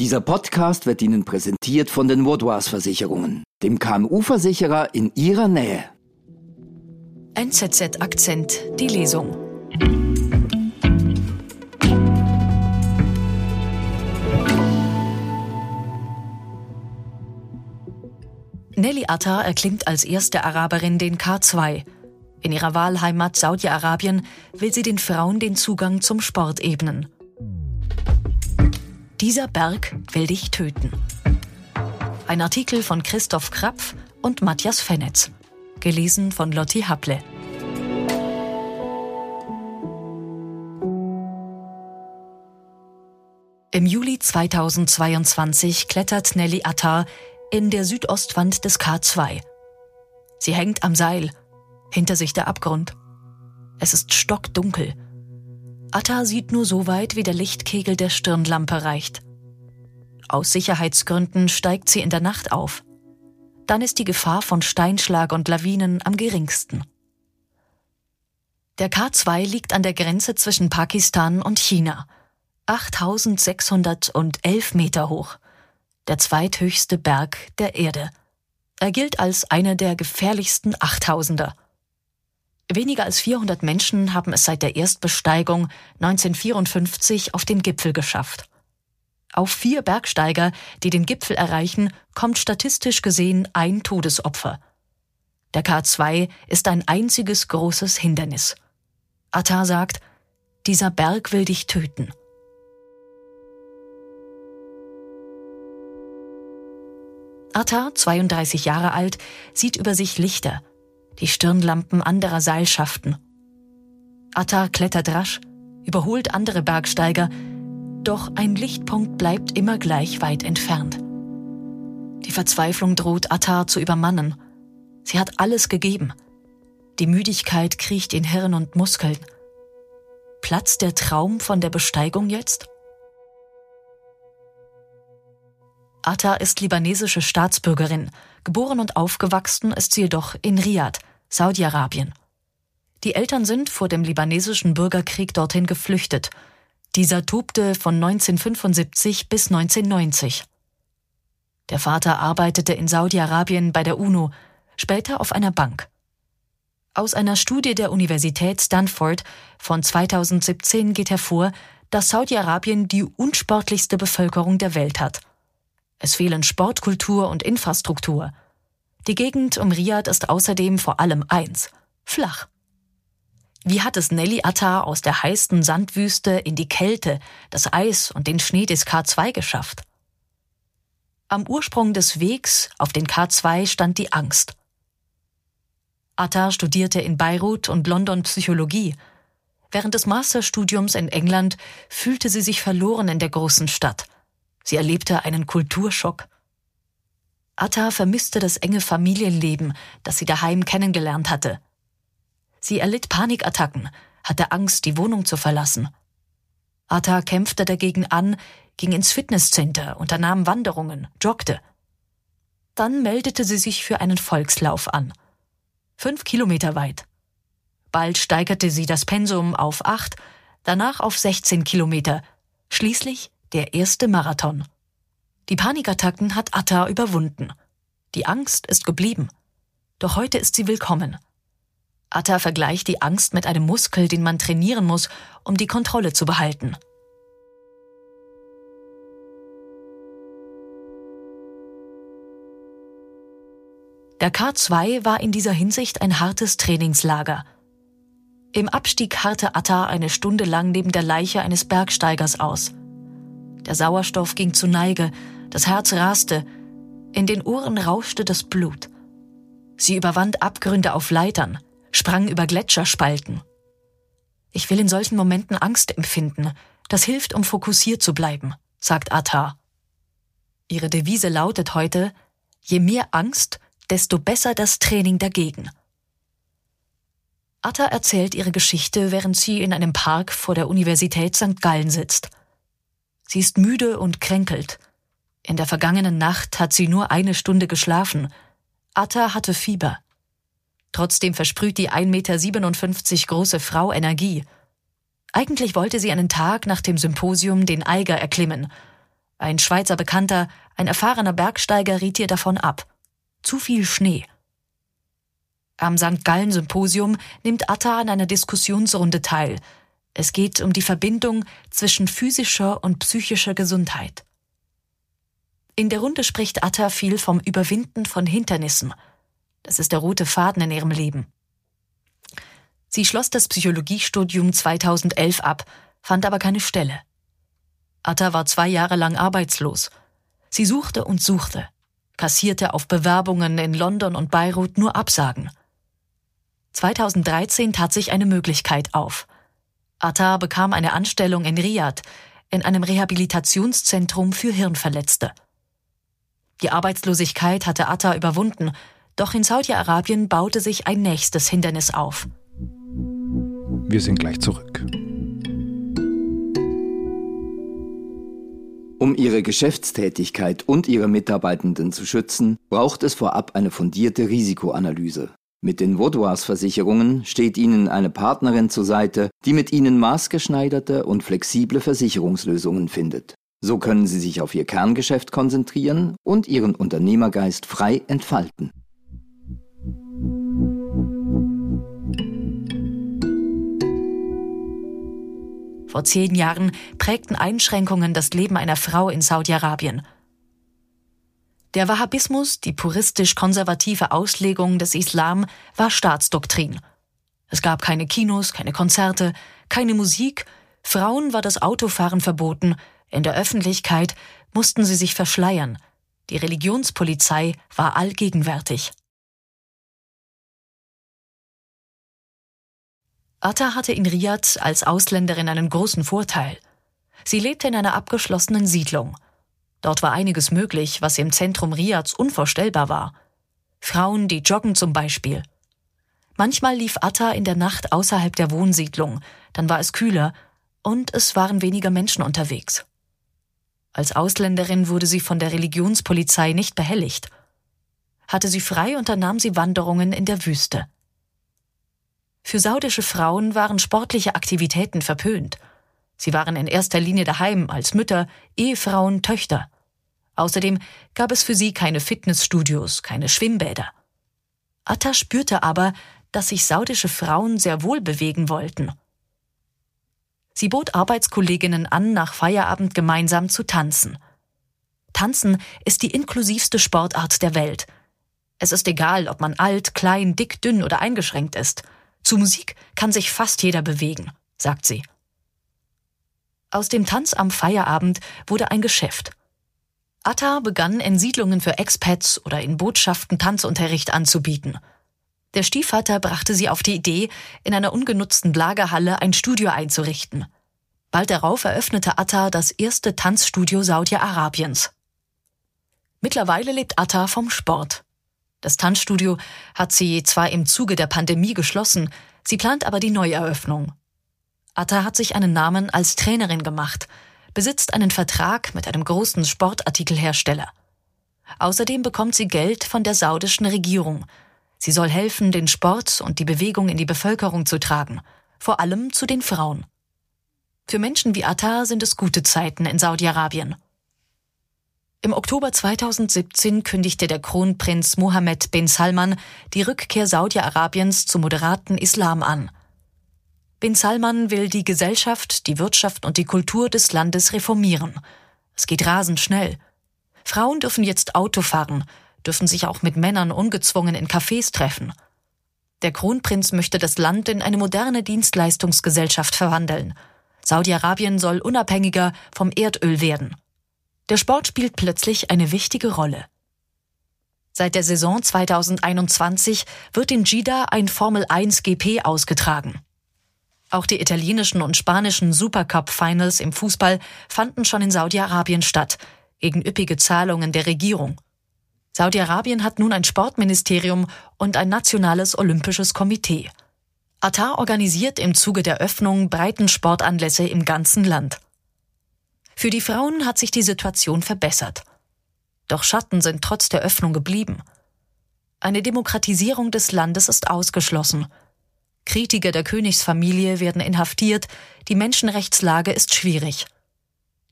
Dieser Podcast wird Ihnen präsentiert von den Vaudois Versicherungen, dem KMU-Versicherer in Ihrer Nähe. NZZ Akzent, die Lesung. Nelly Atta erklimmt als erste Araberin den K2. In ihrer Wahlheimat Saudi-Arabien will sie den Frauen den Zugang zum Sport ebnen. Dieser Berg will dich töten. Ein Artikel von Christoph Krapf und Matthias Fennetz. Gelesen von Lotti Haple. Im Juli 2022 klettert Nelly Attar in der Südostwand des K2. Sie hängt am Seil, hinter sich der Abgrund. Es ist stockdunkel. Atta sieht nur so weit, wie der Lichtkegel der Stirnlampe reicht. Aus Sicherheitsgründen steigt sie in der Nacht auf. Dann ist die Gefahr von Steinschlag und Lawinen am geringsten. Der K2 liegt an der Grenze zwischen Pakistan und China. 8611 Meter hoch. Der zweithöchste Berg der Erde. Er gilt als einer der gefährlichsten Achttausender. Weniger als 400 Menschen haben es seit der Erstbesteigung 1954 auf den Gipfel geschafft. Auf vier Bergsteiger, die den Gipfel erreichen, kommt statistisch gesehen ein Todesopfer. Der K2 ist ein einziges großes Hindernis. Atta sagt, dieser Berg will dich töten. Atta, 32 Jahre alt, sieht über sich Lichter, die Stirnlampen anderer Seilschaften. Attar klettert rasch, überholt andere Bergsteiger, doch ein Lichtpunkt bleibt immer gleich weit entfernt. Die Verzweiflung droht Attar zu übermannen. Sie hat alles gegeben. Die Müdigkeit kriecht in Hirn und Muskeln. Platzt der Traum von der Besteigung jetzt? Atta ist libanesische Staatsbürgerin. Geboren und aufgewachsen ist sie jedoch in Riad, Saudi-Arabien. Die Eltern sind vor dem libanesischen Bürgerkrieg dorthin geflüchtet. Dieser tobte von 1975 bis 1990. Der Vater arbeitete in Saudi-Arabien bei der UNO, später auf einer Bank. Aus einer Studie der Universität Stanford von 2017 geht hervor, dass Saudi-Arabien die unsportlichste Bevölkerung der Welt hat. Es fehlen Sportkultur und Infrastruktur. Die Gegend um Riad ist außerdem vor allem eins, flach. Wie hat es Nelly Atta aus der heißen Sandwüste in die Kälte, das Eis und den Schnee des K2 geschafft? Am Ursprung des Wegs auf den K2 stand die Angst. Atta studierte in Beirut und London Psychologie. Während des Masterstudiums in England fühlte sie sich verloren in der großen Stadt. Sie erlebte einen Kulturschock. Atta vermisste das enge Familienleben, das sie daheim kennengelernt hatte. Sie erlitt Panikattacken, hatte Angst, die Wohnung zu verlassen. Atta kämpfte dagegen an, ging ins Fitnesscenter, unternahm Wanderungen, joggte. Dann meldete sie sich für einen Volkslauf an. Fünf Kilometer weit. Bald steigerte sie das Pensum auf acht, danach auf 16 Kilometer, schließlich der erste Marathon. Die Panikattacken hat Atta überwunden. Die Angst ist geblieben. Doch heute ist sie willkommen. Atta vergleicht die Angst mit einem Muskel, den man trainieren muss, um die Kontrolle zu behalten. Der K2 war in dieser Hinsicht ein hartes Trainingslager. Im Abstieg harrte Atta eine Stunde lang neben der Leiche eines Bergsteigers aus. Der Sauerstoff ging zu Neige, das Herz raste, in den Ohren rauschte das Blut. Sie überwand Abgründe auf Leitern, sprang über Gletscherspalten. Ich will in solchen Momenten Angst empfinden. Das hilft, um fokussiert zu bleiben, sagt Atta. Ihre Devise lautet heute, je mehr Angst, desto besser das Training dagegen. Atta erzählt ihre Geschichte, während sie in einem Park vor der Universität St. Gallen sitzt. Sie ist müde und kränkelt. In der vergangenen Nacht hat sie nur eine Stunde geschlafen. Atta hatte Fieber. Trotzdem versprüht die 1,57 Meter große Frau Energie. Eigentlich wollte sie einen Tag nach dem Symposium den Eiger erklimmen. Ein Schweizer Bekannter, ein erfahrener Bergsteiger riet ihr davon ab. Zu viel Schnee. Am St. Gallen Symposium nimmt Atta an einer Diskussionsrunde teil. Es geht um die Verbindung zwischen physischer und psychischer Gesundheit. In der Runde spricht Atta viel vom Überwinden von Hindernissen. Das ist der rote Faden in ihrem Leben. Sie schloss das Psychologiestudium 2011 ab, fand aber keine Stelle. Atta war zwei Jahre lang arbeitslos. Sie suchte und suchte, kassierte auf Bewerbungen in London und Beirut nur Absagen. 2013 tat sich eine Möglichkeit auf. Atta bekam eine Anstellung in Riyadh, in einem Rehabilitationszentrum für Hirnverletzte. Die Arbeitslosigkeit hatte Atta überwunden, doch in Saudi-Arabien baute sich ein nächstes Hindernis auf. Wir sind gleich zurück. Um ihre Geschäftstätigkeit und ihre Mitarbeitenden zu schützen, braucht es vorab eine fundierte Risikoanalyse. Mit den Vaudois Versicherungen steht Ihnen eine Partnerin zur Seite, die mit Ihnen maßgeschneiderte und flexible Versicherungslösungen findet. So können Sie sich auf Ihr Kerngeschäft konzentrieren und Ihren Unternehmergeist frei entfalten. Vor zehn Jahren prägten Einschränkungen das Leben einer Frau in Saudi-Arabien. Der Wahhabismus, die puristisch-konservative Auslegung des Islam, war Staatsdoktrin. Es gab keine Kinos, keine Konzerte, keine Musik, Frauen war das Autofahren verboten, in der Öffentlichkeit mussten sie sich verschleiern, die Religionspolizei war allgegenwärtig. Atta hatte in Riyadh als Ausländerin einen großen Vorteil. Sie lebte in einer abgeschlossenen Siedlung. Dort war einiges möglich, was im Zentrum Riyads unvorstellbar war. Frauen, die joggen zum Beispiel. Manchmal lief Atta in der Nacht außerhalb der Wohnsiedlung, dann war es kühler und es waren weniger Menschen unterwegs. Als Ausländerin wurde sie von der Religionspolizei nicht behelligt. Hatte sie frei, unternahm sie Wanderungen in der Wüste. Für saudische Frauen waren sportliche Aktivitäten verpönt. Sie waren in erster Linie daheim als Mütter, Ehefrauen, Töchter. Außerdem gab es für sie keine Fitnessstudios, keine Schwimmbäder. Atta spürte aber, dass sich saudische Frauen sehr wohl bewegen wollten. Sie bot Arbeitskolleginnen an, nach Feierabend gemeinsam zu tanzen. Tanzen ist die inklusivste Sportart der Welt. Es ist egal, ob man alt, klein, dick, dünn oder eingeschränkt ist. Zu Musik kann sich fast jeder bewegen, sagt sie. Aus dem Tanz am Feierabend wurde ein Geschäft. Atta begann in Siedlungen für Expats oder in Botschaften Tanzunterricht anzubieten. Der Stiefvater brachte sie auf die Idee, in einer ungenutzten Lagerhalle ein Studio einzurichten. Bald darauf eröffnete Atta das erste Tanzstudio Saudi-Arabiens. Mittlerweile lebt Atta vom Sport. Das Tanzstudio hat sie zwar im Zuge der Pandemie geschlossen, sie plant aber die Neueröffnung. Atta hat sich einen Namen als Trainerin gemacht, besitzt einen Vertrag mit einem großen Sportartikelhersteller. Außerdem bekommt sie Geld von der saudischen Regierung. Sie soll helfen, den Sport und die Bewegung in die Bevölkerung zu tragen, vor allem zu den Frauen. Für Menschen wie Atta sind es gute Zeiten in Saudi-Arabien. Im Oktober 2017 kündigte der Kronprinz Mohammed bin Salman die Rückkehr Saudi-Arabiens zum moderaten Islam an. Bin Salman will die Gesellschaft, die Wirtschaft und die Kultur des Landes reformieren. Es geht rasend schnell. Frauen dürfen jetzt Auto fahren, dürfen sich auch mit Männern ungezwungen in Cafés treffen. Der Kronprinz möchte das Land in eine moderne Dienstleistungsgesellschaft verwandeln. Saudi-Arabien soll unabhängiger vom Erdöl werden. Der Sport spielt plötzlich eine wichtige Rolle. Seit der Saison 2021 wird in Jeddah ein Formel 1 GP ausgetragen. Auch die italienischen und spanischen Supercup-Finals im Fußball fanden schon in Saudi-Arabien statt, gegen üppige Zahlungen der Regierung. Saudi-Arabien hat nun ein Sportministerium und ein nationales olympisches Komitee. Atar organisiert im Zuge der Öffnung Breitensportanlässe im ganzen Land. Für die Frauen hat sich die Situation verbessert. Doch Schatten sind trotz der Öffnung geblieben. Eine Demokratisierung des Landes ist ausgeschlossen. Kritiker der Königsfamilie werden inhaftiert, die Menschenrechtslage ist schwierig.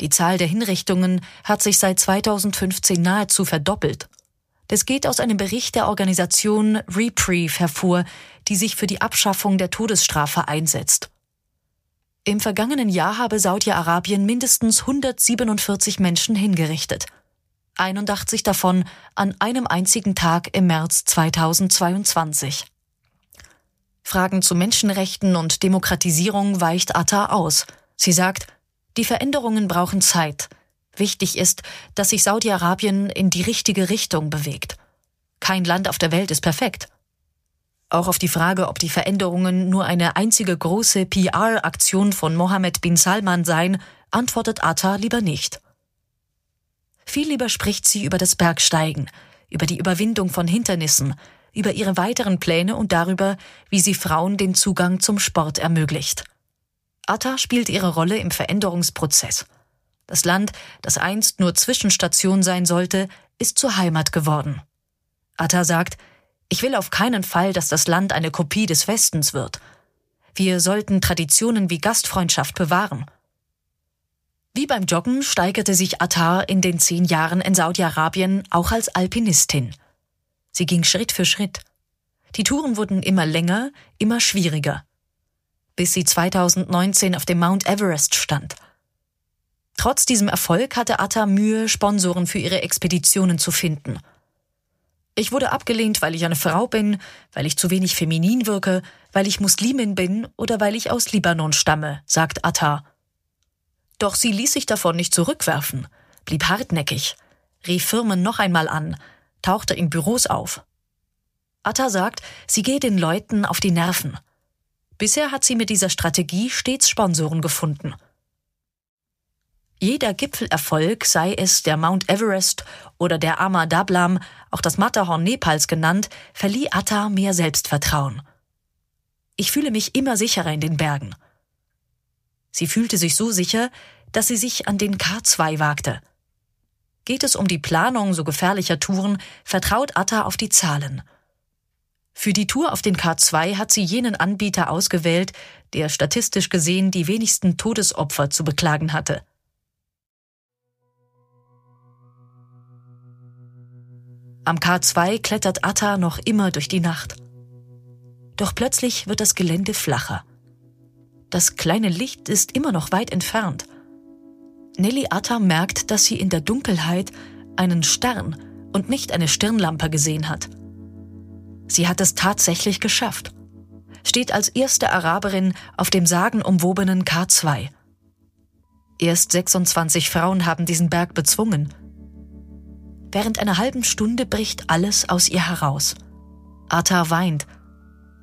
Die Zahl der Hinrichtungen hat sich seit 2015 nahezu verdoppelt. Das geht aus einem Bericht der Organisation Reprieve hervor, die sich für die Abschaffung der Todesstrafe einsetzt. Im vergangenen Jahr habe Saudi-Arabien mindestens 147 Menschen hingerichtet. 81 davon an einem einzigen Tag im März 2022. Fragen zu Menschenrechten und Demokratisierung weicht Atta aus. Sie sagt, die Veränderungen brauchen Zeit. Wichtig ist, dass sich Saudi-Arabien in die richtige Richtung bewegt. Kein Land auf der Welt ist perfekt. Auch auf die Frage, ob die Veränderungen nur eine einzige große PR-Aktion von Mohammed bin Salman seien, antwortet Atta lieber nicht. Viel lieber spricht sie über das Bergsteigen, über die Überwindung von Hindernissen, über ihre weiteren Pläne und darüber, wie sie Frauen den Zugang zum Sport ermöglicht. Atta spielt ihre Rolle im Veränderungsprozess. Das Land, das einst nur Zwischenstation sein sollte, ist zur Heimat geworden. Atta sagt, ich will auf keinen Fall, dass das Land eine Kopie des Westens wird. Wir sollten Traditionen wie Gastfreundschaft bewahren. Wie beim Joggen steigerte sich Attar in den zehn Jahren in Saudi-Arabien auch als Alpinistin. Sie ging Schritt für Schritt. Die Touren wurden immer länger, immer schwieriger. Bis sie 2019 auf dem Mount Everest stand. Trotz diesem Erfolg hatte Atta Mühe, Sponsoren für ihre Expeditionen zu finden. Ich wurde abgelehnt, weil ich eine Frau bin, weil ich zu wenig feminin wirke, weil ich Muslimin bin oder weil ich aus Libanon stamme, sagt Atta. Doch sie ließ sich davon nicht zurückwerfen, blieb hartnäckig, rief Firmen noch einmal an, tauchte in Büros auf. Atta sagt, sie gehe den Leuten auf die Nerven. Bisher hat sie mit dieser Strategie stets Sponsoren gefunden. Jeder Gipfelerfolg, sei es der Mount Everest oder der Ama Dablam, auch das Matterhorn Nepals genannt, verlieh Atta mehr Selbstvertrauen. Ich fühle mich immer sicherer in den Bergen. Sie fühlte sich so sicher, dass sie sich an den K2 wagte. Geht es um die Planung so gefährlicher Touren, vertraut Atta auf die Zahlen. Für die Tour auf den K2 hat sie jenen Anbieter ausgewählt, der statistisch gesehen die wenigsten Todesopfer zu beklagen hatte. Am K2 klettert Atta noch immer durch die Nacht. Doch plötzlich wird das Gelände flacher. Das kleine Licht ist immer noch weit entfernt. Nelly Atta merkt, dass sie in der Dunkelheit einen Stern und nicht eine Stirnlampe gesehen hat. Sie hat es tatsächlich geschafft. Steht als erste Araberin auf dem sagenumwobenen K2. Erst 26 Frauen haben diesen Berg bezwungen. Während einer halben Stunde bricht alles aus ihr heraus. Atta weint.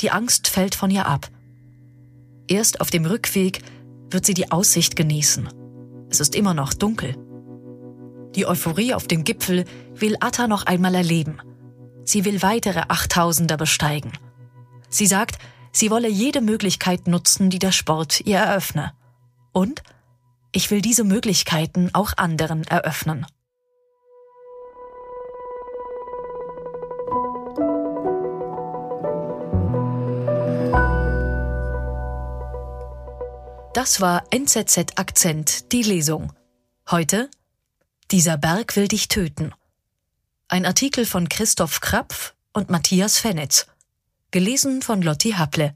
Die Angst fällt von ihr ab. Erst auf dem Rückweg wird sie die Aussicht genießen. Es ist immer noch dunkel. Die Euphorie auf dem Gipfel will Atta noch einmal erleben. Sie will weitere Achttausender besteigen. Sie sagt, sie wolle jede Möglichkeit nutzen, die der Sport ihr eröffne. Und ich will diese Möglichkeiten auch anderen eröffnen. Das war NZZ Akzent, die Lesung. Heute Dieser Berg will dich töten. Ein Artikel von Christoph Krapf und Matthias Fennitz. Gelesen von Lotti Happle.